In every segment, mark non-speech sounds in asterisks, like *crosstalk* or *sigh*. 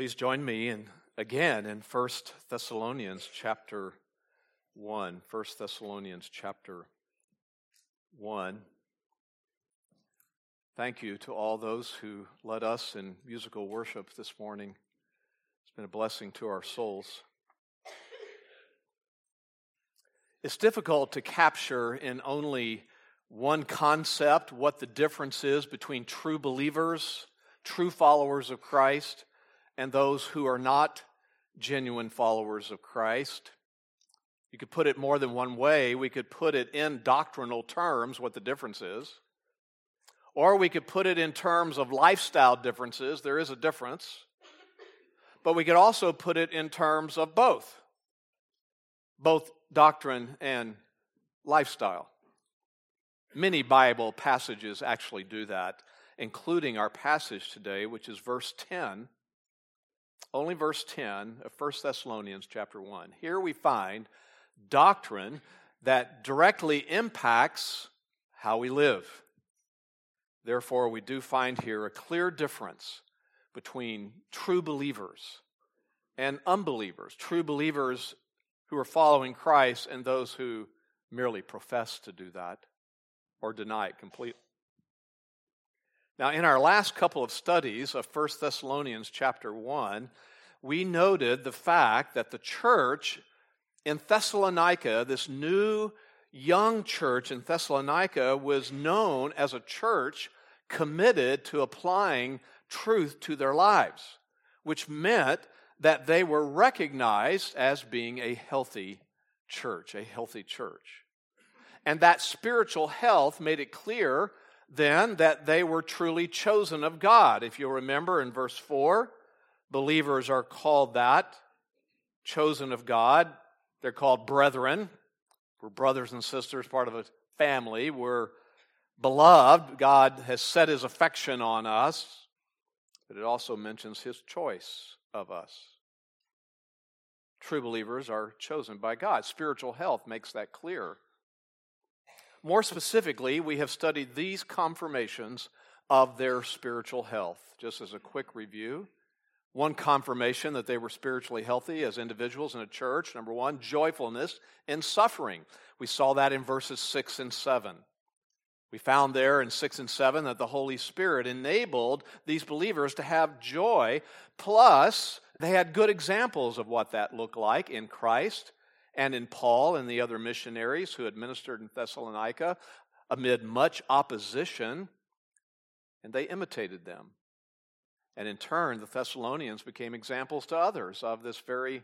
Please join me in, again in 1 Thessalonians chapter 1. 1 Thessalonians chapter 1. Thank you to all those who led us in musical worship this morning. It's been a blessing to our souls. It's difficult to capture in only one concept what the difference is between true believers, true followers of Christ, and those who are not genuine followers of Christ. You could put it more than one way. We could put it in doctrinal terms, what the difference is. Or we could put it in terms of lifestyle differences. There is a difference. But we could also put it in terms of both, both doctrine and lifestyle. Many Bible passages actually do that, including our passage today, which is verse 10 only verse 10 of 1 Thessalonians chapter 1. Here we find doctrine that directly impacts how we live. Therefore, we do find here a clear difference between true believers and unbelievers, true believers who are following Christ and those who merely profess to do that or deny it completely. Now, in our last couple of studies of 1 Thessalonians chapter 1, we noted the fact that the church in Thessalonica, this new young church in Thessalonica, was known as a church committed to applying truth to their lives, which meant that they were recognized as being a healthy church, a healthy church. And that spiritual health made it clear then that they were truly chosen of God. If you'll remember in verse 4, believers are called that, chosen of God. They're called brethren. We're brothers and sisters, part of a family. We're beloved. God has set his affection on us, but it also mentions his choice of us. True believers are chosen by God. Spiritual health makes that clear. More specifically, we have studied these confirmations of their spiritual health. Just as a quick review, one confirmation that they were spiritually healthy as individuals in a church, number one, joyfulness in suffering. We saw that in verses 6 and 7. We found there in 6 and 7 that the Holy Spirit enabled these believers to have joy, plus, they had good examples of what that looked like in Christ and in Paul and the other missionaries who had ministered in Thessalonica amid much opposition, and they imitated them. And in turn, the Thessalonians became examples to others of this very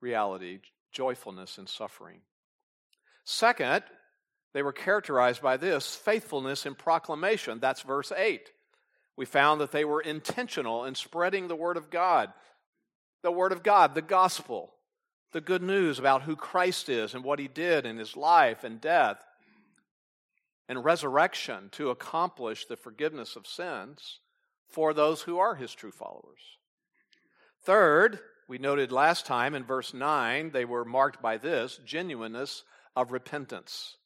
reality joyfulness in suffering. Second, they were characterized by this faithfulness in proclamation. That's verse 8. We found that they were intentional in spreading the Word of God. The Word of God, the gospel the good news about who Christ is and what he did in his life and death and resurrection to accomplish the forgiveness of sins for those who are his true followers. Third, we noted last time in verse 9, they were marked by this genuineness of repentance.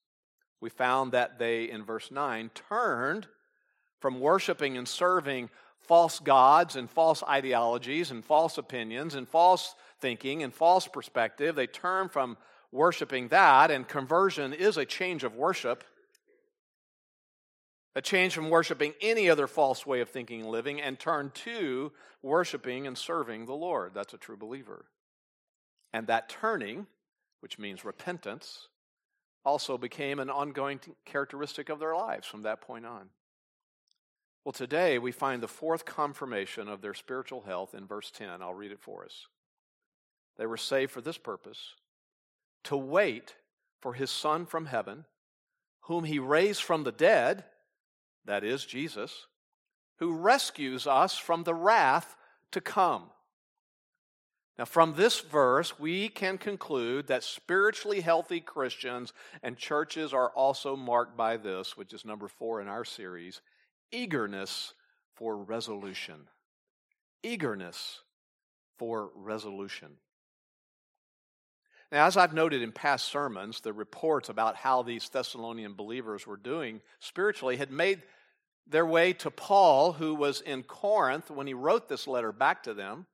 We found that they, in verse 9, turned from worshiping and serving false gods and false ideologies and false opinions and false thinking and false perspective. They turn from worshiping that, and conversion is a change of worship. A change from worshiping any other false way of thinking and living and turn to worshiping and serving the Lord. That's a true believer. And that turning, which means repentance, also became an ongoing characteristic of their lives from that point on. Well, today we find the fourth confirmation of their spiritual health in verse 10. I'll read it for us. They were saved for this purpose to wait for his Son from heaven, whom he raised from the dead, that is, Jesus, who rescues us from the wrath to come. Now, from this verse, we can conclude that spiritually healthy Christians and churches are also marked by this, which is number four in our series eagerness for resolution. Eagerness for resolution. Now, as I've noted in past sermons, the reports about how these Thessalonian believers were doing spiritually had made their way to Paul, who was in Corinth when he wrote this letter back to them.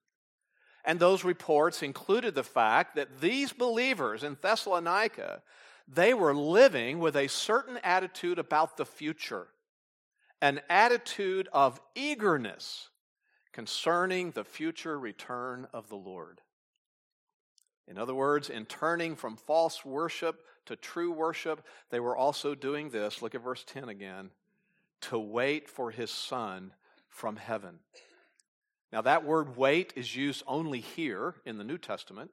And those reports included the fact that these believers in Thessalonica, they were living with a certain attitude about the future, an attitude of eagerness concerning the future return of the Lord. In other words, in turning from false worship to true worship, they were also doing this. Look at verse 10 again to wait for his son from heaven. Now, that word wait is used only here in the New Testament,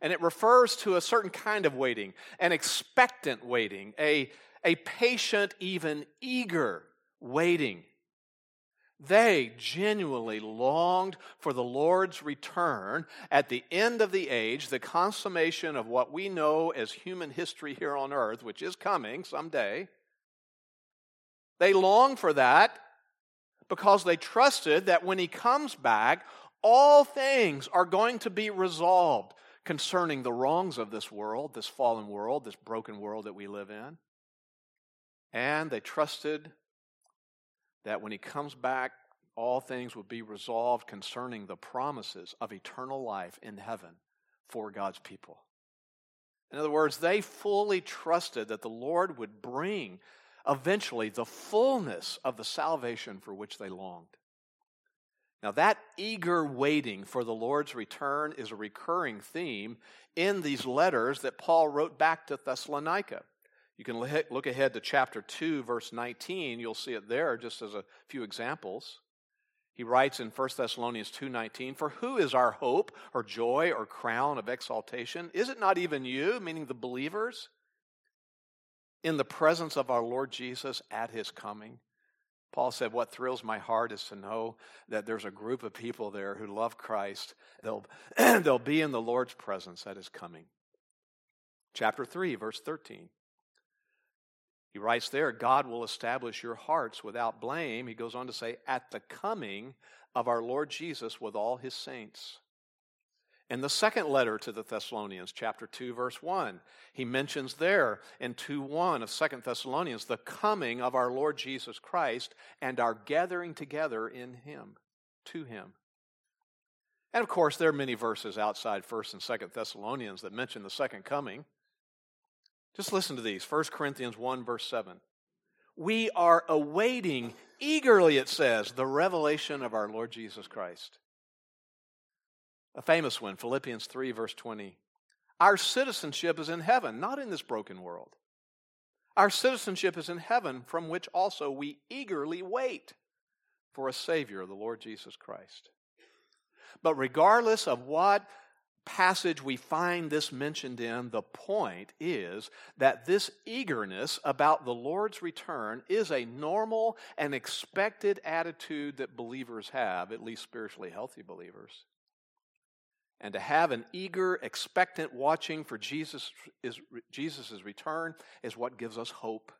and it refers to a certain kind of waiting, an expectant waiting, a, a patient, even eager waiting. They genuinely longed for the Lord's return at the end of the age, the consummation of what we know as human history here on earth, which is coming someday. They longed for that because they trusted that when he comes back, all things are going to be resolved concerning the wrongs of this world, this fallen world, this broken world that we live in. And they trusted that when he comes back, all things would be resolved concerning the promises of eternal life in heaven for God's people. In other words, they fully trusted that the Lord would bring eventually the fullness of the salvation for which they longed. Now, that eager waiting for the Lord's return is a recurring theme in these letters that Paul wrote back to Thessalonica. You can look ahead to chapter 2, verse 19. You'll see it there just as a few examples. He writes in 1 Thessalonians 2:19, "For who is our hope or joy or crown of exaltation? Is it not even you, meaning the believers? in the presence of our Lord Jesus at his coming. Paul said, What thrills my heart is to know that there's a group of people there who love Christ. They'll, *clears throat* they'll be in the Lord's presence at his coming. Chapter 3, verse 13. He writes there, God will establish your hearts without blame. He goes on to say, at the coming of our Lord Jesus with all his saints. In the second letter to the Thessalonians, chapter 2, verse 1, he mentions there in 2 1 of Second Thessalonians the coming of our Lord Jesus Christ and our gathering together in him, to him. And of course, there are many verses outside 1st and 2nd Thessalonians that mention the second coming. Just listen to these 1 Corinthians 1, verse 7. We are awaiting eagerly, it says, the revelation of our Lord Jesus Christ a famous one, Philippians 3, verse 20. Our citizenship is in heaven, not in this broken world. Our citizenship is in heaven, from which also we eagerly wait for a Savior, the Lord Jesus Christ. But regardless of what passage we find this mentioned in, the point is that this eagerness about the Lord's return is a normal and expected attitude that believers have, at least spiritually healthy believers. And to have an eager, expectant watching for Jesus' is, Jesus's return is what gives us hope.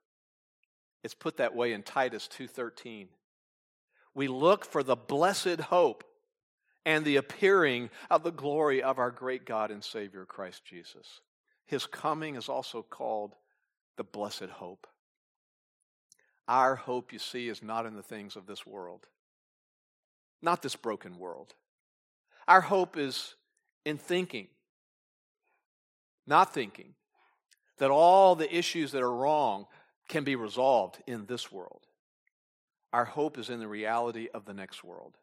It's put that way in Titus 2:13. We look for the blessed hope and the appearing of the glory of our great God and Savior Christ Jesus. His coming is also called the blessed hope. Our hope, you see, is not in the things of this world, not this broken world. Our hope is in thinking, not thinking, that all the issues that are wrong can be resolved in this world. Our hope is in the reality of the next world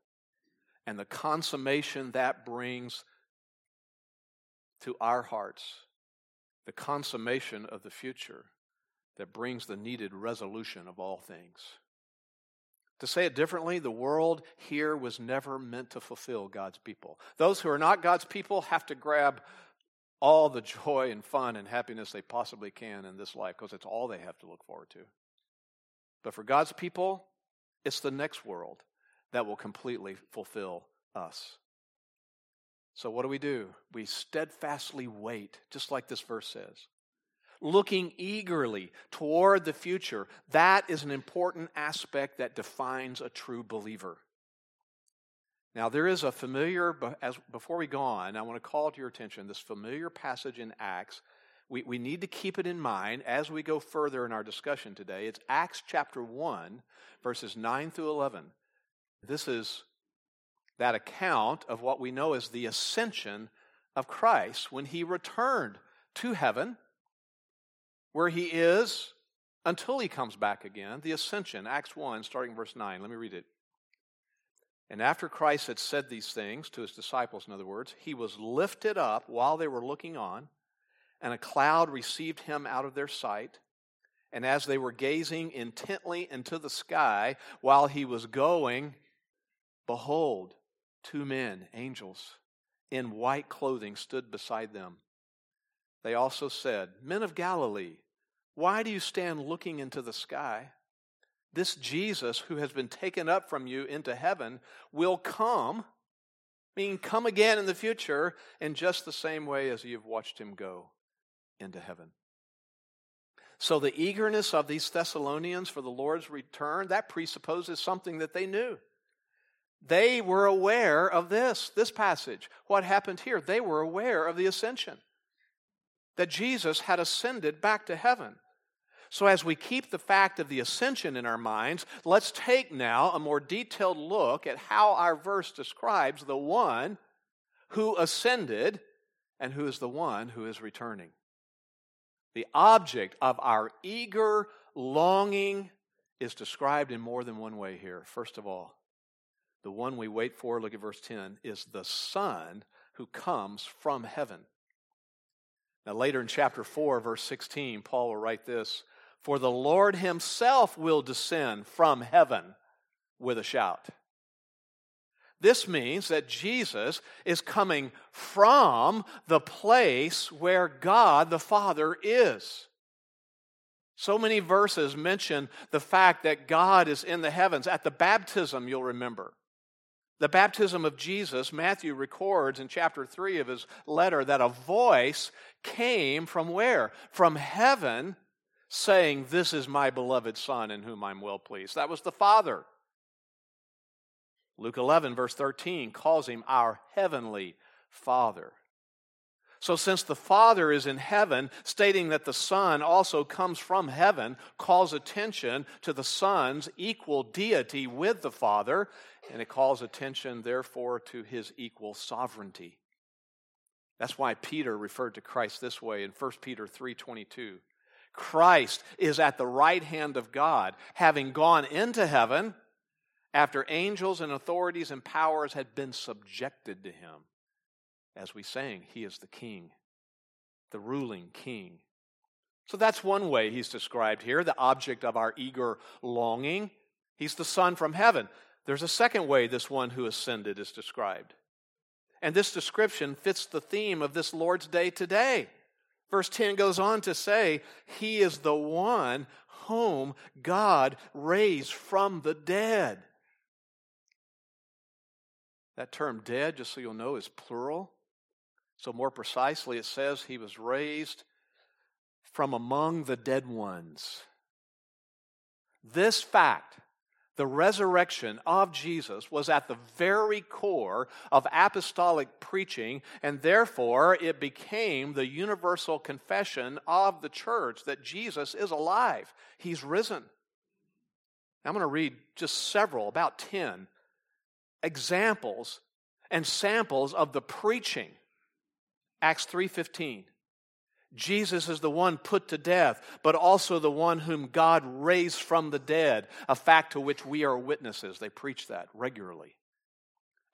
and the consummation that brings to our hearts, the consummation of the future that brings the needed resolution of all things. To say it differently, the world here was never meant to fulfill God's people. Those who are not God's people have to grab all the joy and fun and happiness they possibly can in this life because it's all they have to look forward to. But for God's people, it's the next world that will completely fulfill us. So, what do we do? We steadfastly wait, just like this verse says looking eagerly toward the future. That is an important aspect that defines a true believer. Now, there is a familiar, as, before we go on, I want to call to your attention this familiar passage in Acts we, we need to keep it in mind as we go further in our discussion today. It's Acts chapter 1, verses 9 through 11. This is that account of what we know as the ascension of Christ when he returned to heaven, where he is until he comes back again. The ascension, Acts 1, starting verse 9. Let me read it. And after Christ had said these things to his disciples, in other words, he was lifted up while they were looking on, and a cloud received him out of their sight. And as they were gazing intently into the sky while he was going, behold, two men, angels, in white clothing stood beside them. They also said, Men of Galilee, why do you stand looking into the sky? This Jesus who has been taken up from you into heaven will come, meaning come again in the future, in just the same way as you've watched him go into heaven. So the eagerness of these Thessalonians for the Lord's return, that presupposes something that they knew. They were aware of this, this passage. What happened here? They were aware of the ascension, that Jesus had ascended back to heaven. So, as we keep the fact of the ascension in our minds, let's take now a more detailed look at how our verse describes the one who ascended and who is the one who is returning. The object of our eager longing is described in more than one way here. First of all, the one we wait for, look at verse 10, is the Son who comes from heaven. Now, later in chapter 4, verse 16, Paul will write this For the Lord himself will descend from heaven with a shout. This means that Jesus is coming from the place where God the Father is. So many verses mention the fact that God is in the heavens. At the baptism, you'll remember. The baptism of Jesus, Matthew records in chapter 3 of his letter that a voice came from where? From heaven saying, This is my beloved Son in whom I'm well pleased. That was the Father. Luke 11, verse 13, calls him our heavenly Father. So, since the Father is in heaven, stating that the Son also comes from heaven calls attention to the Son's equal deity with the Father, and it calls attention, therefore, to his equal sovereignty. That's why Peter referred to Christ this way in 1 Peter 3:22. Christ is at the right hand of God, having gone into heaven after angels and authorities and powers had been subjected to him. As we sang, he is the king, the ruling king. So that's one way he's described here, the object of our eager longing. He's the Son from heaven. There's a second way this one who ascended is described. And this description fits the theme of this Lord's Day today. Verse 10 goes on to say, He is the one whom God raised from the dead. That term dead, just so you'll know, is plural. So, more precisely, it says he was raised from among the dead ones. This fact, the resurrection of Jesus, was at the very core of apostolic preaching, and therefore it became the universal confession of the church that Jesus is alive. He's risen. I'm going to read just several, about 10 examples and samples of the preaching. Acts 3:15. Jesus is the one put to death, but also the one whom God raised from the dead, a fact to which we are witnesses. They preach that regularly.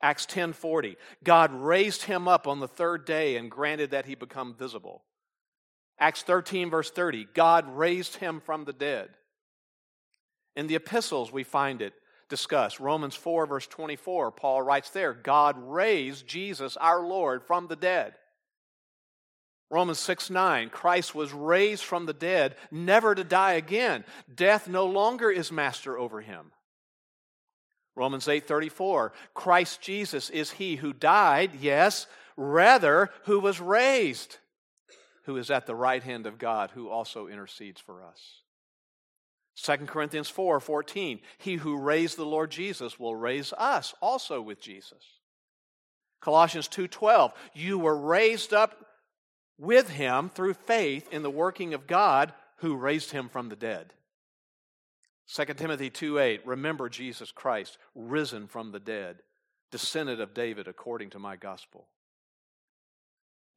Acts 10:40. God raised him up on the third day and granted that he become visible. Acts 13 verse 30. God raised him from the dead. In the epistles we find it discussed. Romans 4, verse 24, Paul writes there God raised Jesus our Lord from the dead. Romans 6 9, Christ was raised from the dead, never to die again. Death no longer is master over him. Romans 8 34, Christ Jesus is he who died, yes, rather, who was raised, who is at the right hand of God, who also intercedes for us. 2 Corinthians 4 14. He who raised the Lord Jesus will raise us also with Jesus. Colossians 2:12 You were raised up with him through faith in the working of God who raised him from the dead. 2 Timothy 2 8, remember Jesus Christ, risen from the dead, descendant of David according to my gospel.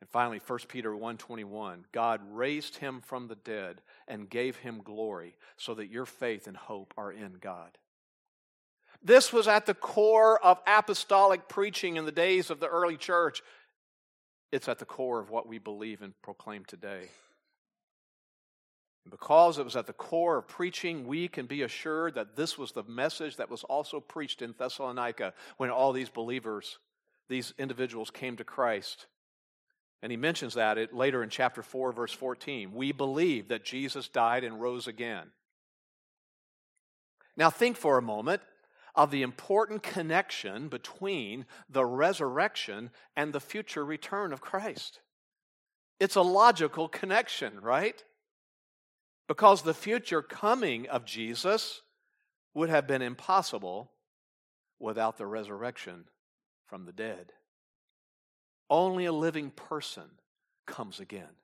And finally 1 Peter 1:21 God raised him from the dead and gave him glory so that your faith and hope are in God. This was at the core of apostolic preaching in the days of the early church. It's at the core of what we believe and proclaim today. And because it was at the core of preaching, we can be assured that this was the message that was also preached in Thessalonica when all these believers, these individuals came to Christ. And he mentions that it, later in chapter 4, verse 14. We believe that Jesus died and rose again. Now, think for a moment of the important connection between the resurrection and the future return of Christ. It's a logical connection, right? Because the future coming of Jesus would have been impossible without the resurrection from the dead. Only a living person comes again.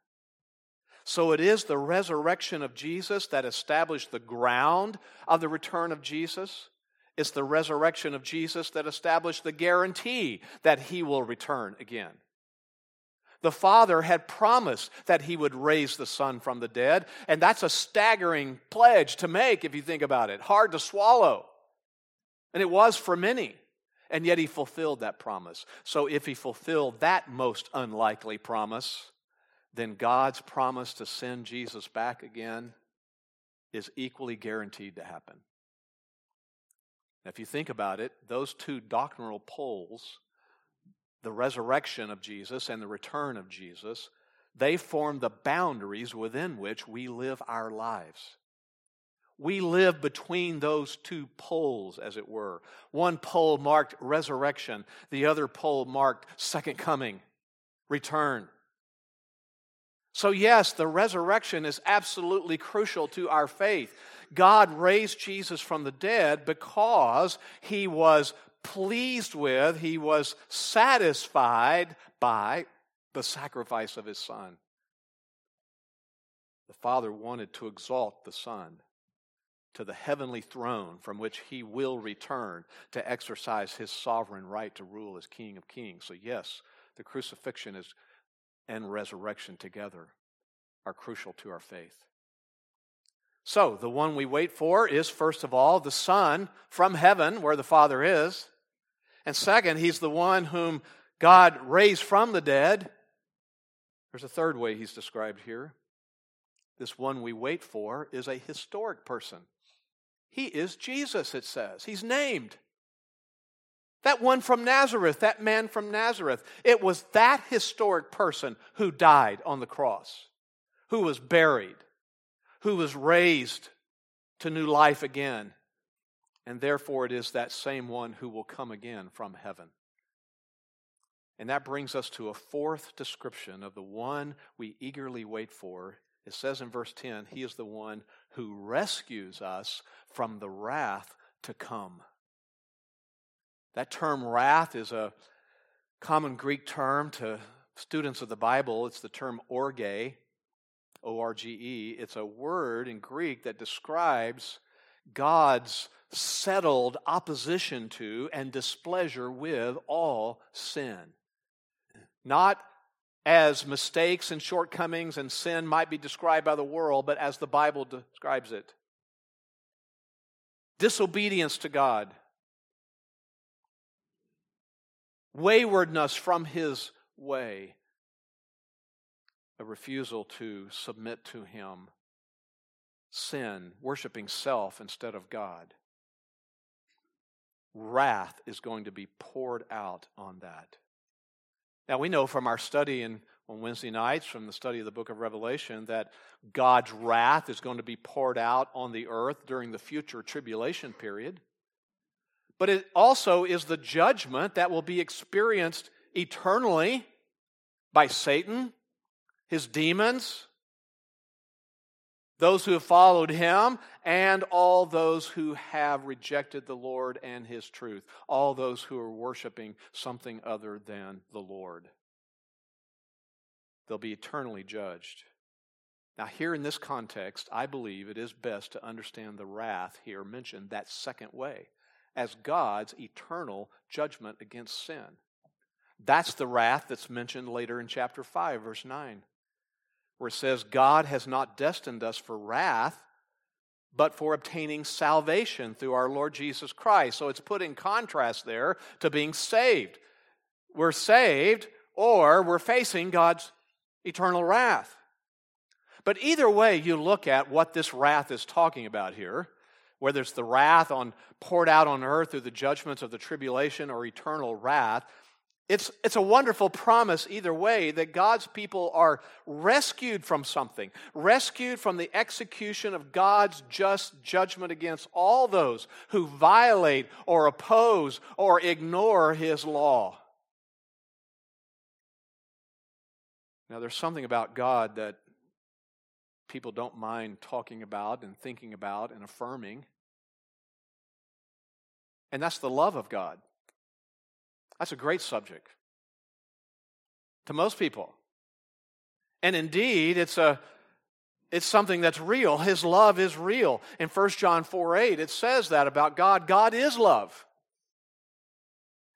So it is the resurrection of Jesus that established the ground of the return of Jesus. It's the resurrection of Jesus that established the guarantee that he will return again. The Father had promised that he would raise the Son from the dead, and that's a staggering pledge to make if you think about it. Hard to swallow. And it was for many. And yet he fulfilled that promise. So if he fulfilled that most unlikely promise, then God's promise to send Jesus back again is equally guaranteed to happen. Now, if you think about it, those two doctrinal poles, the resurrection of Jesus and the return of Jesus, they form the boundaries within which we live our lives. We live between those two poles, as it were. One pole marked resurrection, the other pole marked second coming, return. So, yes, the resurrection is absolutely crucial to our faith. God raised Jesus from the dead because he was pleased with, he was satisfied by the sacrifice of his Son. The Father wanted to exalt the Son to the heavenly throne from which he will return to exercise his sovereign right to rule as King of Kings. So, yes, the crucifixion is, and resurrection together are crucial to our faith. So, the one we wait for is, first of all, the Son from heaven, where the Father is. And second, he's the one whom God raised from the dead. There's a third way he's described here. This one we wait for is a historic person. He is Jesus, it says. He's named. That one from Nazareth, that man from Nazareth. It was that historic person who died on the cross, who was buried, who was raised to new life again. And therefore, it is that same one who will come again from heaven. And that brings us to a fourth description of the one we eagerly wait for. It says in verse 10, He is the one who rescues us from the wrath to come. That term wrath is a common Greek term to students of the Bible. It's the term orge, O R G E. It's a word in Greek that describes God's settled opposition to and displeasure with all sin. Not as mistakes and shortcomings and sin might be described by the world, but as the Bible describes it. Disobedience to God, waywardness from His way, a refusal to submit to Him, sin, worshiping self instead of God. Wrath is going to be poured out on that. Now, we know from our study in, on Wednesday nights, from the study of the book of Revelation, that God's wrath is going to be poured out on the earth during the future tribulation period. But it also is the judgment that will be experienced eternally by Satan, his demons, those who have followed him, and all those who have rejected the Lord and his truth, all those who are worshiping something other than the Lord. they'll be eternally judged. Now, here in this context, I believe it is best to understand the wrath here mentioned that second way as God's eternal judgment against sin. That's the wrath that's mentioned later in chapter 5, verse 9, where it says, God has not destined us for wrath, but for obtaining salvation through our Lord Jesus Christ. So it's put in contrast there to being saved. We're saved, or we're facing God's eternal wrath. But either way you look at what this wrath is talking about here, whether it's the wrath on poured out on earth through the judgments of the tribulation or eternal wrath, it's, it's a wonderful promise either way that God's people are rescued from something, rescued from the execution of God's just judgment against all those who violate or oppose or ignore His law. Now, there's something about God that people don't mind talking about and thinking about and affirming, and that's the love of God. That's a great subject to most people. And indeed, it's a it's something that's real. His love is real. In 1 John 4 8, it says that about God. God is love.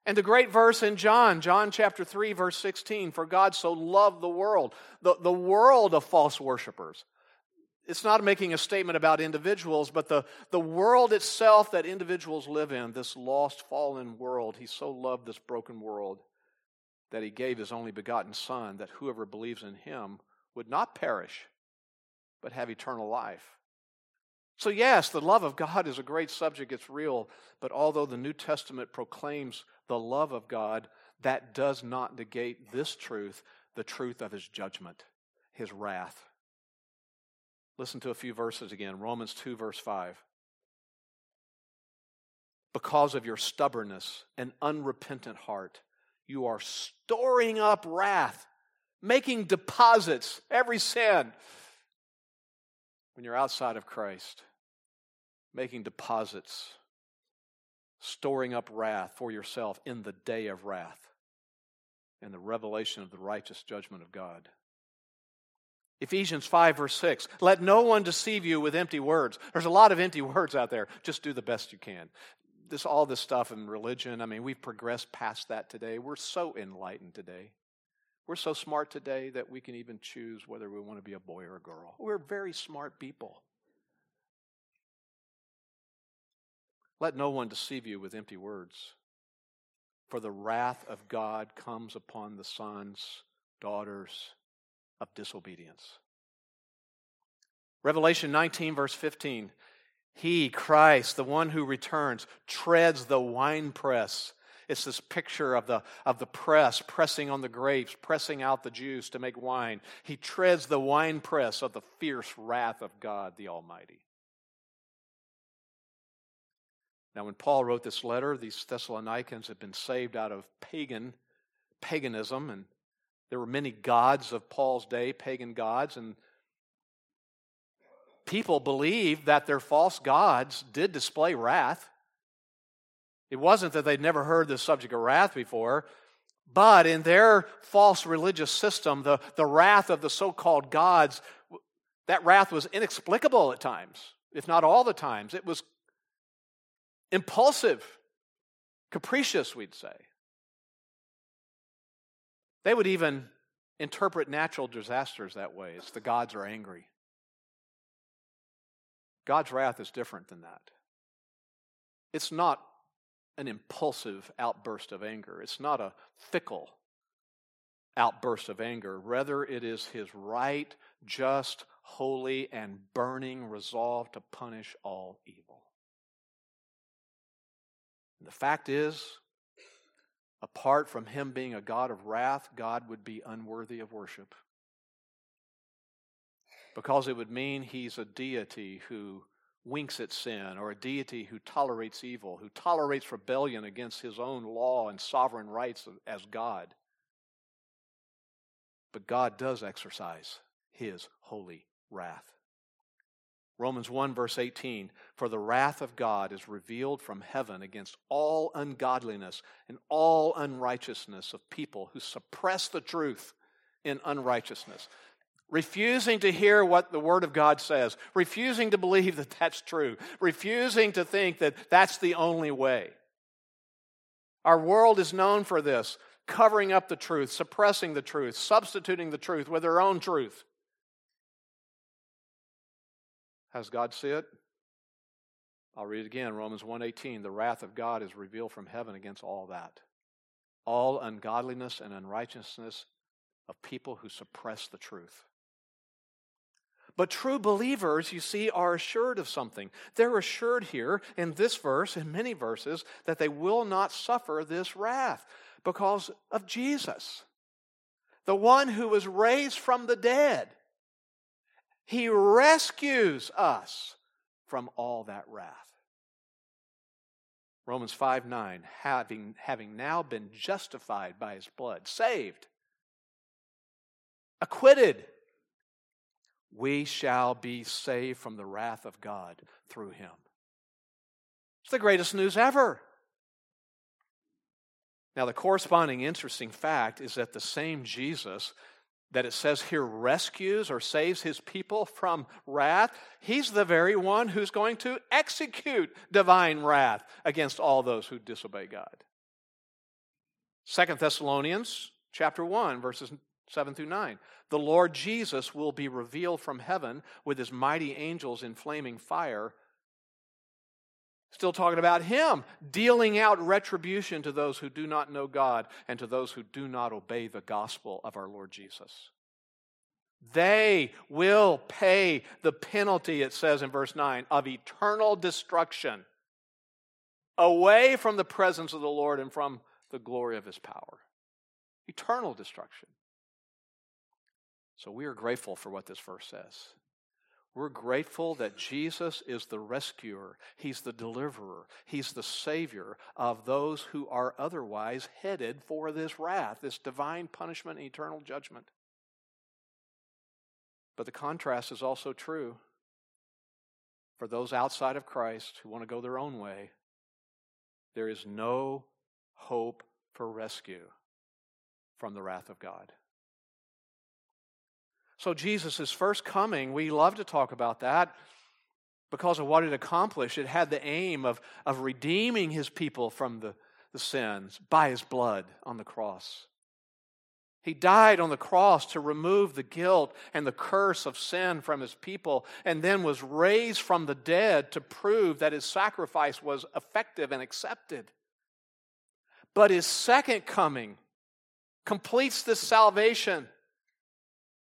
And the great verse in John, John chapter 3, verse 16, for God so loved the world, the, the world of false worshippers. It's not making a statement about individuals, but the, the world itself that individuals live in, this lost, fallen world. He so loved this broken world that he gave his only begotten Son, that whoever believes in him would not perish, but have eternal life. So, yes, the love of God is a great subject, it's real, but although the New Testament proclaims the love of God, that does not negate this truth, the truth of his judgment, his wrath. Listen to a few verses again Romans 2, verse 5. Because of your stubbornness and unrepentant heart, you are storing up wrath, making deposits, every sin. When you're outside of Christ, making deposits, storing up wrath for yourself in the day of wrath and the revelation of the righteous judgment of God. Ephesians 5, verse 6. Let no one deceive you with empty words. There's a lot of empty *laughs* words out there. Just do the best you can. This, all this stuff in religion, I mean, we've progressed past that today. We're so enlightened today. We're so smart today that we can even choose whether we want to be a boy or a girl. We're very smart people. Let no one deceive you with empty words. For the wrath of God comes upon the sons, daughters, of disobedience. Revelation 19, verse 15. He, Christ, the one who returns, treads the winepress. It's this picture of the, of the press pressing on the grapes, pressing out the juice to make wine. He treads the winepress of the fierce wrath of God the Almighty. Now, when Paul wrote this letter, these Thessalonians had been saved out of pagan paganism and there were many gods of Paul's day, pagan gods, and people believed that their false gods did display wrath. It wasn't that they'd never heard the subject of wrath before, but in their false religious system, the, the wrath of the so called gods, that wrath was inexplicable at times, if not all the times. It was impulsive, capricious, we'd say. They would even interpret natural disasters that way. It's the gods are angry. God's wrath is different than that. It's not an impulsive outburst of anger, it's not a fickle outburst of anger. Rather, it is his right, just, holy, and burning resolve to punish all evil. The fact is, Apart from him being a God of wrath, God would be unworthy of worship. Because it would mean he's a deity who winks at sin, or a deity who tolerates evil, who tolerates rebellion against his own law and sovereign rights as God. But God does exercise his holy wrath. Romans 1, verse 18 For the wrath of God is revealed from heaven against all ungodliness and all unrighteousness of people who suppress the truth in unrighteousness. Refusing to hear what the Word of God says, refusing to believe that that's true, refusing to think that that's the only way. Our world is known for this covering up the truth, suppressing the truth, substituting the truth with their own truth. Does God see it? I'll read it again, Romans 1:18, the wrath of God is revealed from heaven against all that. All ungodliness and unrighteousness of people who suppress the truth. But true believers, you see, are assured of something. They're assured here in this verse, in many verses, that they will not suffer this wrath because of Jesus, the one who was raised from the dead. He rescues us from all that wrath. Romans 5 9, having, having now been justified by his blood, saved, acquitted, we shall be saved from the wrath of God through him. It's the greatest news ever. Now, the corresponding interesting fact is that the same Jesus that it says here rescues or saves his people from wrath, he's the very one who's going to execute divine wrath against all those who disobey God. Second Thessalonians chapter 1 verses 7 through 9. The Lord Jesus will be revealed from heaven with his mighty angels in flaming fire Still talking about Him, dealing out retribution to those who do not know God and to those who do not obey the gospel of our Lord Jesus. They will pay the penalty, it says in verse 9, of eternal destruction away from the presence of the Lord and from the glory of His power. Eternal destruction. So we are grateful for what this verse says. We're grateful that Jesus is the rescuer, He's the deliverer, He's the Savior of those who are otherwise headed for this wrath, this divine punishment and eternal judgment. But the contrast is also true for those outside of Christ who want to go their own way. There is no hope for rescue from the wrath of God. So, Jesus' first coming, we love to talk about that because of what it accomplished. It had the aim of, of redeeming his people from the, the sins by his blood on the cross. He died on the cross to remove the guilt and the curse of sin from his people, and then was raised from the dead to prove that his sacrifice was effective and accepted. But his second coming completes this salvation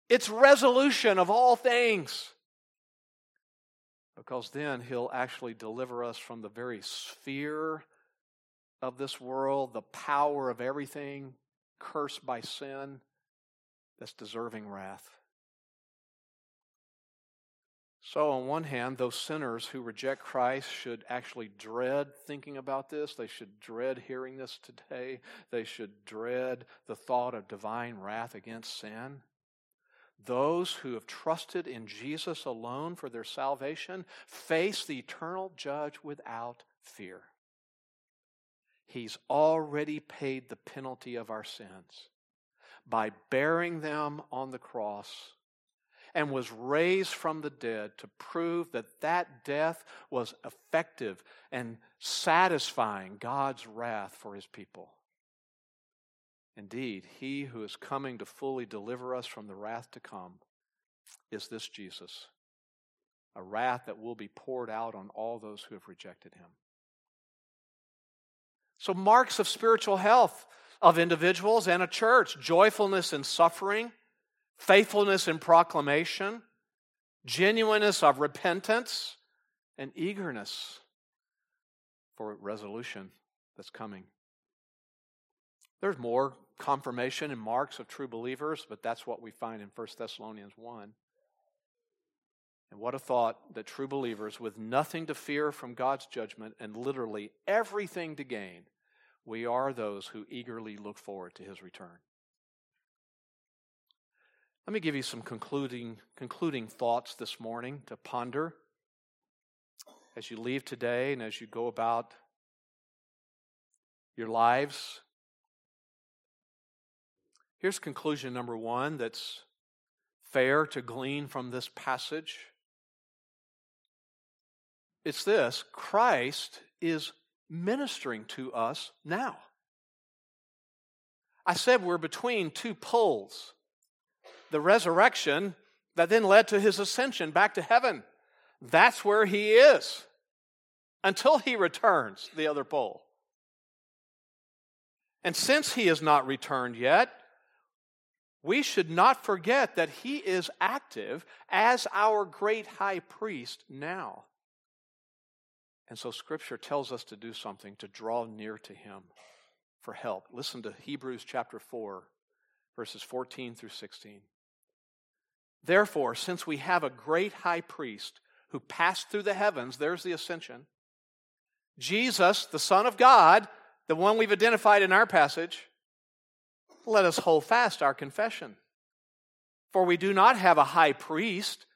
it's resolution of all things. Because then he'll actually deliver us from the very sphere of this world, the power of everything cursed by sin that's deserving wrath. So, on one hand, those sinners who reject Christ should actually dread thinking about this. They should dread hearing this today. They should dread the thought of divine wrath against sin. Those who have trusted in Jesus alone for their salvation face the eternal judge without fear. He's already paid the penalty of our sins by bearing them on the cross and was raised from the dead to prove that that death was effective and satisfying God's wrath for his people. Indeed, he who is coming to fully deliver us from the wrath to come is this Jesus, a wrath that will be poured out on all those who have rejected him. So, marks of spiritual health of individuals and a church joyfulness in suffering, faithfulness in proclamation, genuineness of repentance, and eagerness for resolution that's coming. There's more confirmation and marks of true believers, but that's what we find in 1 Thessalonians 1. And what a thought that true believers, with nothing to fear from God's judgment and literally everything to gain, we are those who eagerly look forward to his return. Let me give you some concluding, concluding thoughts this morning to ponder as you leave today and as you go about your lives Here's conclusion number one that's fair to glean from this passage. It's this Christ is ministering to us now. I said we're between two poles the resurrection that then led to his ascension back to heaven. That's where he is until he returns, the other pole. And since he has not returned yet, we should not forget that he is active as our great high priest now. And so scripture tells us to do something, to draw near to him for help. Listen to Hebrews chapter 4, verses 14 through 16. Therefore, since we have a great high priest who passed through the heavens, there's the ascension, Jesus, the Son of God, the one we've identified in our passage, let us hold fast our confession. For we do not have a high priest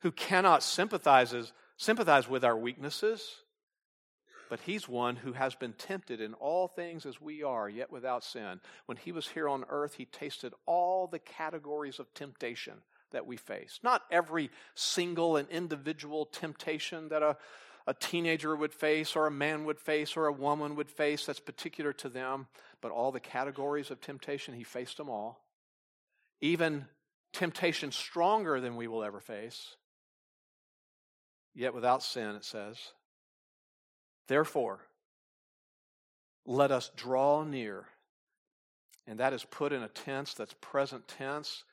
who cannot sympathize, sympathize with our weaknesses, but he's one who has been tempted in all things as we are, yet without sin. When he was here on earth, he tasted all the categories of temptation that we face. Not every single and individual temptation that a, a teenager would face, or a man would face, or a woman would face that's particular to them, but all the categories of temptation, he faced them all. Even temptation stronger than we will ever face. Yet without sin, it says. Therefore, let us draw near. And that is put in a tense that's present tense.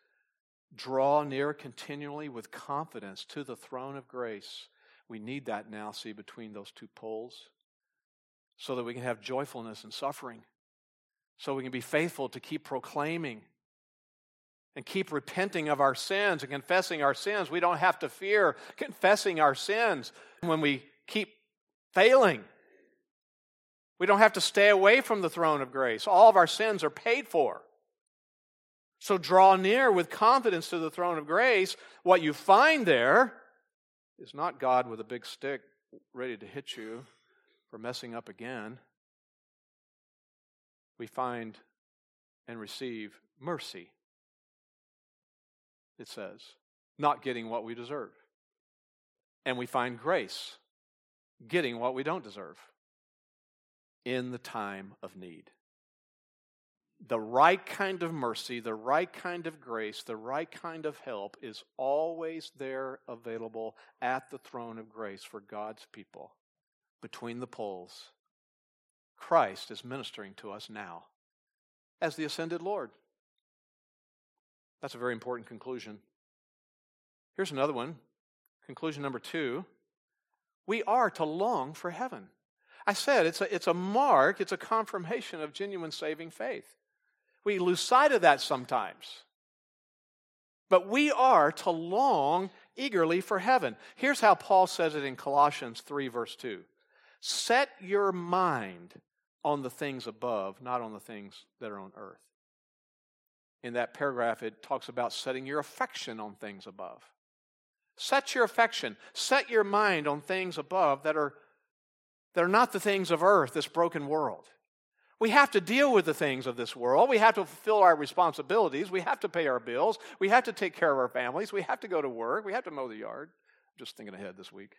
Draw near continually with confidence to the throne of grace. We need that now, see, between those two poles, so that we can have joyfulness and suffering, so we can be faithful to keep proclaiming and keep repenting of our sins and confessing our sins. We don't have to fear confessing our sins when we keep failing. We don't have to stay away from the throne of grace. All of our sins are paid for. So draw near with confidence to the throne of grace. What you find there is not God with a big stick ready to hit you for messing up again. We find and receive mercy, it says, not getting what we deserve. And we find grace, getting what we don't deserve in the time of need the right kind of mercy, the right kind of grace, the right kind of help is always there available at the throne of grace for God's people between the poles. Christ is ministering to us now as the ascended Lord. That's a very important conclusion. Here's another one. Conclusion number two we are to long for heaven. I said it's a, it's a mark, it's a confirmation of genuine saving faith. We lose sight of that sometimes. But we are to long eagerly for heaven. Here's how Paul says it in Colossians 3, verse 2 Set your mind on the things above, not on the things that are on earth. In that paragraph, it talks about setting your affection on things above. Set your affection, set your mind on things above that are, that are not the things of earth, this broken world. We have to deal with the things of this world. We have to fulfill our responsibilities. We have to pay our bills. We have to take care of our families. We have to go to work. We have to mow the yard. I'm just thinking ahead this week.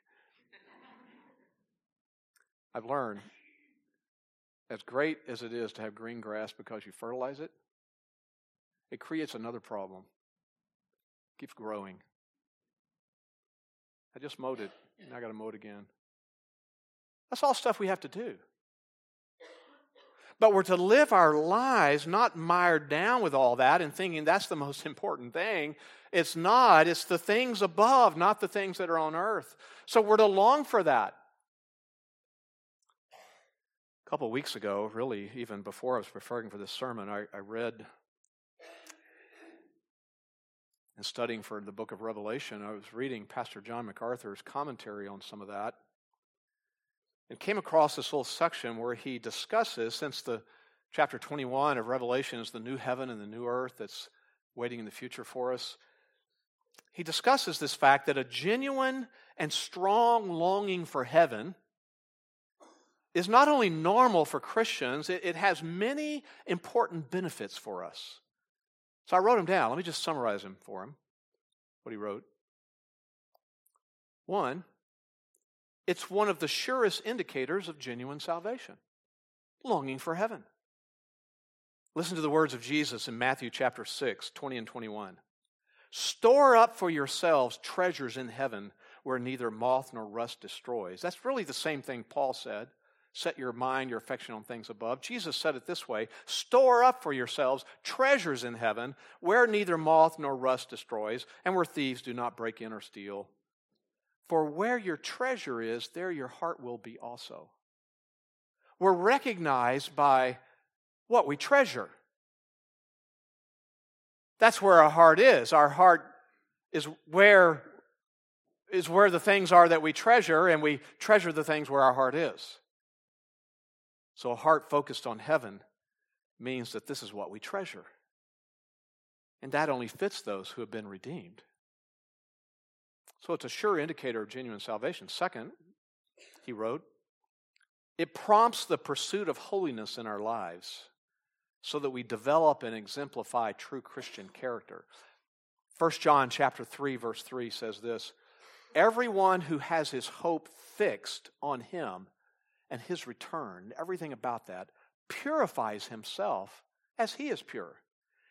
I've learned, as great as it is to have green grass because you fertilize it, it creates another problem. It keeps growing. I just mowed it, and I got to mow it again. That's all stuff we have to do. But we're to live our lives not mired down with all that and thinking that's the most *laughs* important thing. It's not. It's the things above, not the things that are on earth. So we're to long for that. A couple weeks ago, really, even before I was preparing for this sermon, I, I read and studying for the book of Revelation, I was reading Pastor John MacArthur's commentary on some of that and came across this little section where he discusses, since the chapter 21 of Revelation is the new heaven and the new earth that's waiting in the future for us, he discusses this fact that a genuine and strong longing for heaven is not only normal for Christians, it, it has many important benefits for us. So I wrote him down. Let me just summarize him for him, what he wrote. One, it's one of the surest indicators of genuine salvation longing for heaven. Listen to the words of Jesus in Matthew chapter 6, 20 and 21. Store up for yourselves treasures in heaven where neither moth nor rust destroys. That's really the same thing Paul said. Set your mind, your affection on things above. Jesus said it this way Store up for yourselves treasures in heaven where neither moth nor rust destroys, and where thieves do not break in or steal. For where your treasure is, there your heart will be also. We're recognized by what we treasure. That's where our heart is. Our heart is where is where the things are that we treasure, and we treasure the things where our heart is. So, a heart focused on heaven means that this is what we treasure. And that only fits those who have been redeemed. So, it's a sure indicator of genuine salvation. Second, he wrote, it prompts the pursuit of holiness in our lives so that we develop and exemplify true Christian character. 1 John chapter 3 verse 3 says this, everyone who has his hope fixed on him and his return, everything about that purifies himself as he is pure.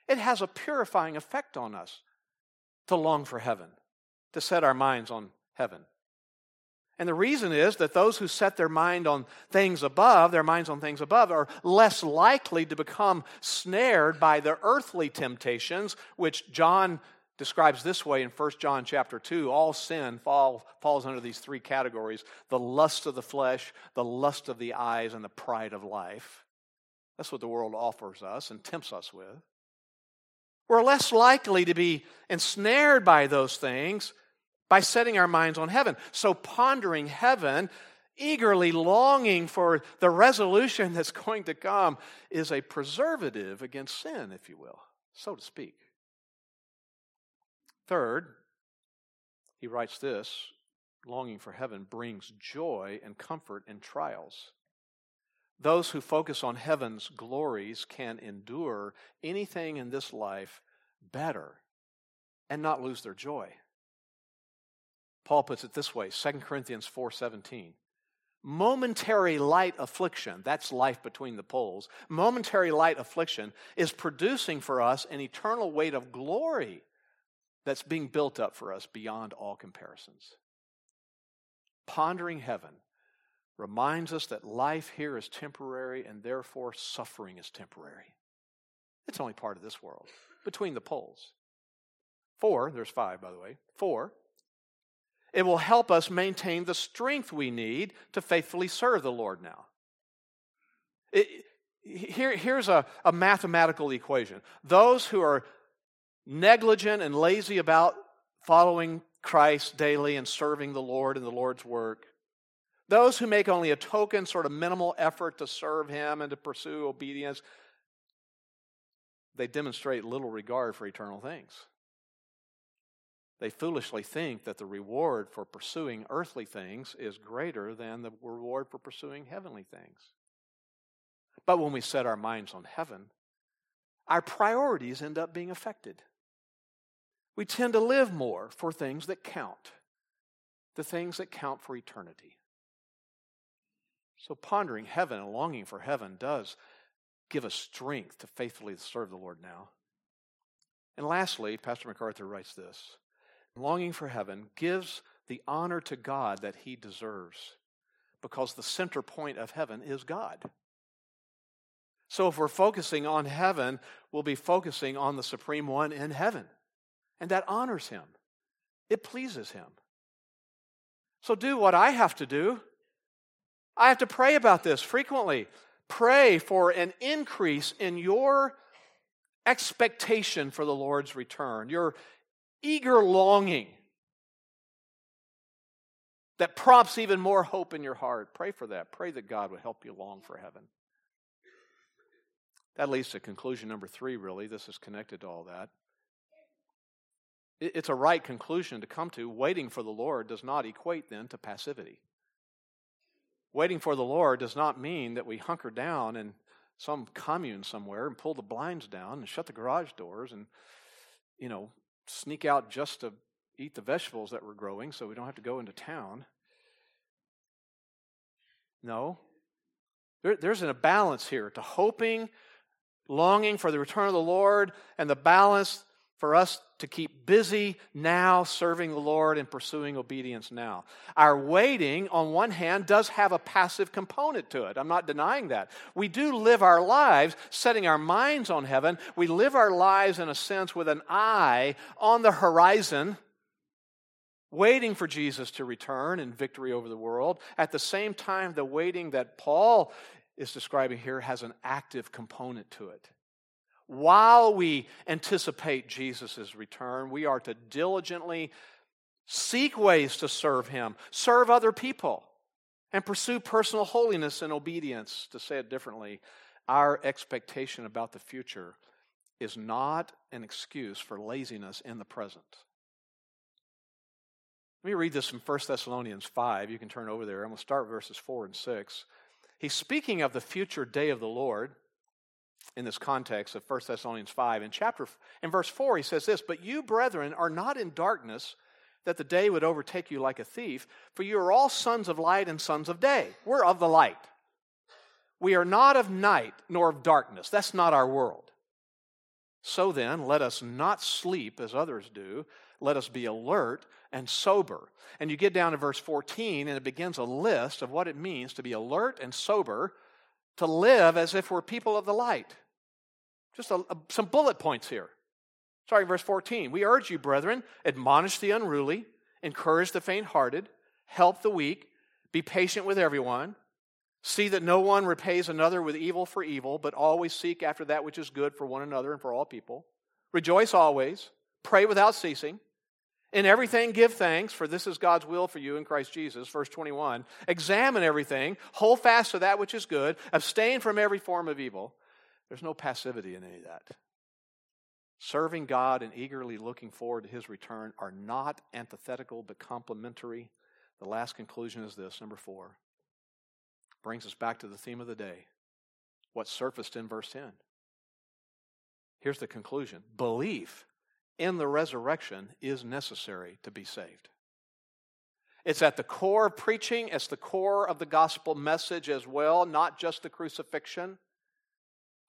It has a purifying effect on us to long for heaven, to set our minds on heaven. And the reason is that those who set their mind on things above, their minds on things above, are less likely to become snared by the earthly temptations, which John describes this way in 1 John chapter 2. All sin fall, falls under these three categories the lust of the flesh, the lust of the eyes, and the pride of life. That's what the world offers us and tempts us with. We're less likely to be ensnared by those things by setting our minds on heaven. So, pondering heaven, eagerly longing for the resolution that's going to come, is a preservative against sin, if you will, so to speak. Third, he writes this longing for heaven brings joy and comfort in trials. Those who focus on heaven's glories can endure anything in this life better and not lose their joy. Paul puts it this way 2 Corinthians 4:17. Momentary light affliction, that's life between the poles. Momentary light affliction is producing for us an eternal weight of glory that's being built up for us beyond all comparisons. Pondering heaven reminds us that life here is temporary and therefore suffering is temporary. It's only part of this world, between the poles. Four, there's five, by the way. Four, it will help us maintain the strength we need to faithfully serve the Lord now. It, here, here's a, a mathematical equation those who are negligent and lazy about following Christ daily and serving the Lord and the Lord's work, those who make only a token, sort of minimal effort to serve Him and to pursue obedience, they demonstrate little regard for eternal things. They foolishly think that the reward for pursuing earthly things is greater than the reward for pursuing heavenly things. But when we set our minds on heaven, our priorities end up being affected. We tend to live more for things that count, the things that count for eternity. So, pondering heaven and longing for heaven does give us strength to faithfully serve the Lord now. And lastly, Pastor MacArthur writes this longing for heaven gives the honor to God that he deserves because the center point of heaven is God. So if we're focusing on heaven, we'll be focusing on the supreme one in heaven. And that honors him, it pleases him. So do what I have to do. I have to pray about this frequently. Pray for an increase in your expectation for the Lord's return, your eager longing that prompts even more hope in your heart. Pray for that. Pray that God would help you long for heaven. That leads to conclusion number three, really. This is connected to all that. It's a right conclusion to come to. Waiting for the Lord does not equate then to passivity. Waiting for the Lord does not mean that we hunker down in some commune somewhere and pull the blinds down and shut the garage doors and, you know, sneak out just to eat the vegetables that we're growing so we don't have to go into town. No. There, there's a balance here to hoping, longing for the return of the Lord, and the balance for us to keep busy now serving the Lord and pursuing obedience now. Our waiting, on one hand, does have a passive component to it. I'm not denying that. We do live our lives setting our minds on heaven. We live our lives, in a sense, with an eye on the horizon waiting for Jesus to return in victory over the world. At the same time, the waiting that Paul is describing here has an active component to it. While we anticipate Jesus' return, we are to diligently seek ways to serve Him, serve other people, and pursue personal holiness and obedience. To say it differently, our expectation about the future is not an excuse for laziness in the present. Let me read this from 1 Thessalonians 5. You can turn over there. I'm going to start verses 4 and 6. He's speaking of the future day of the Lord in this context of 1 Thessalonians 5. In chapter in verse 4 he says this, "But you brethren are not in darkness that the day would overtake you like a thief, for you are all sons of light and sons of day. We're of the light. We are not of night nor of darkness. That's not our world. So then, let us not sleep as others do, let us be alert and sober. And you get down to verse 14, and it begins a list of what it means to be alert and sober, to live as if we're people of the light. Just a, a, some bullet points here. Sorry, verse 14. We urge you, brethren, admonish the unruly, encourage the faint hearted, help the weak, be patient with everyone. See that no one repays another with evil for evil, but always seek after that which is good for one another and for all people. Rejoice always, pray without ceasing. In everything, give thanks, for this is God's will for you in Christ Jesus. Verse 21. Examine everything, hold fast to that which is good, abstain from every form of evil. There's no passivity in any of that. Serving God and eagerly looking forward to his return are not antithetical but complementary. The last conclusion is this number four. Brings us back to the theme of the day what surfaced in verse 10. Here's the conclusion belief in the resurrection is necessary to be saved. It's at the core of preaching, it's the core of the gospel message as well, not just the crucifixion.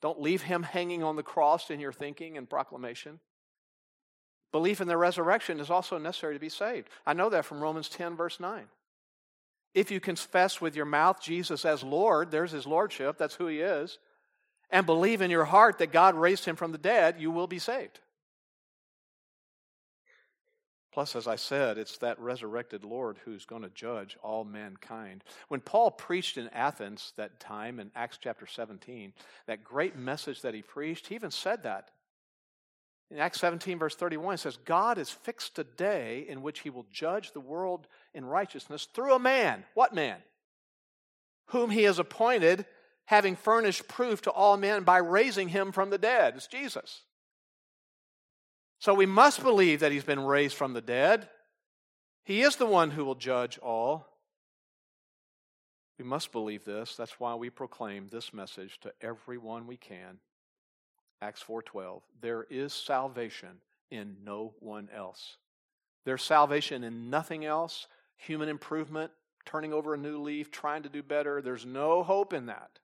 Don't leave him hanging on the cross in your thinking and proclamation. Belief in the resurrection is also necessary to be saved. I know that from Romans 10, verse 9. If you confess with your mouth Jesus as Lord, there's his lordship, that's who he is, and believe in your heart that God raised him from the dead, you will be saved. Plus, as I said, it's that resurrected Lord who's going to judge all mankind. When Paul preached in Athens that time in Acts chapter 17, that great message that he preached, he even said that. In Acts 17, verse 31, it says, God has fixed a day in which he will judge the world in righteousness through a man. What man? Whom he has appointed, having furnished proof to all men by raising him from the dead. It's Jesus. So we must believe that he's been raised from the dead. He is the one who will judge all. We must believe this. That's why we proclaim this message to everyone we can. Acts 4:12. There is salvation in no one else. There's salvation in nothing else, human improvement, turning over a new leaf, trying to do better. There's no hope in that.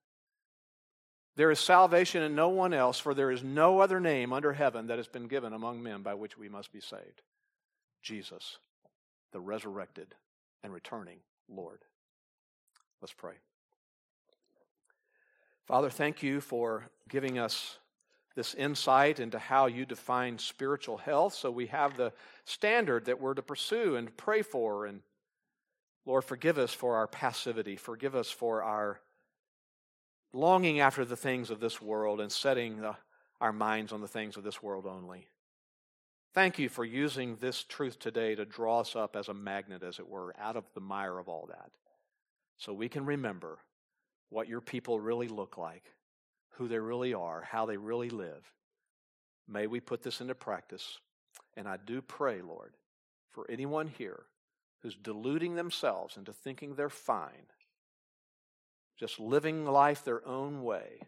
There is salvation in no one else, for there is no other name under heaven that has been given among men by which we must be saved. Jesus, the resurrected and returning Lord. Let's pray. Father, thank you for giving us this insight into how you define spiritual health so we have the standard that we're to pursue and pray for. And Lord, forgive us for our passivity, forgive us for our longing after the things of this world and setting the, our minds on the things of this world only. Thank you for using this truth today to draw us up as a magnet, as it were, out of the mire of all that, so we can remember what your people really look like, who they really are, how they really live. May we put this into practice. And I do pray, Lord, for anyone here who's deluding themselves into thinking they're fine just living life their own way.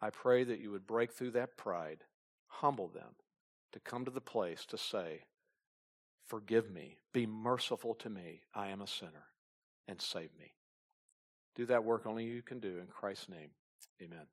I pray that you would break through that pride, humble them to come to the place to say, Forgive me, be merciful to me, I am a sinner, and save me. Do that work only you can do in Christ's name. Amen.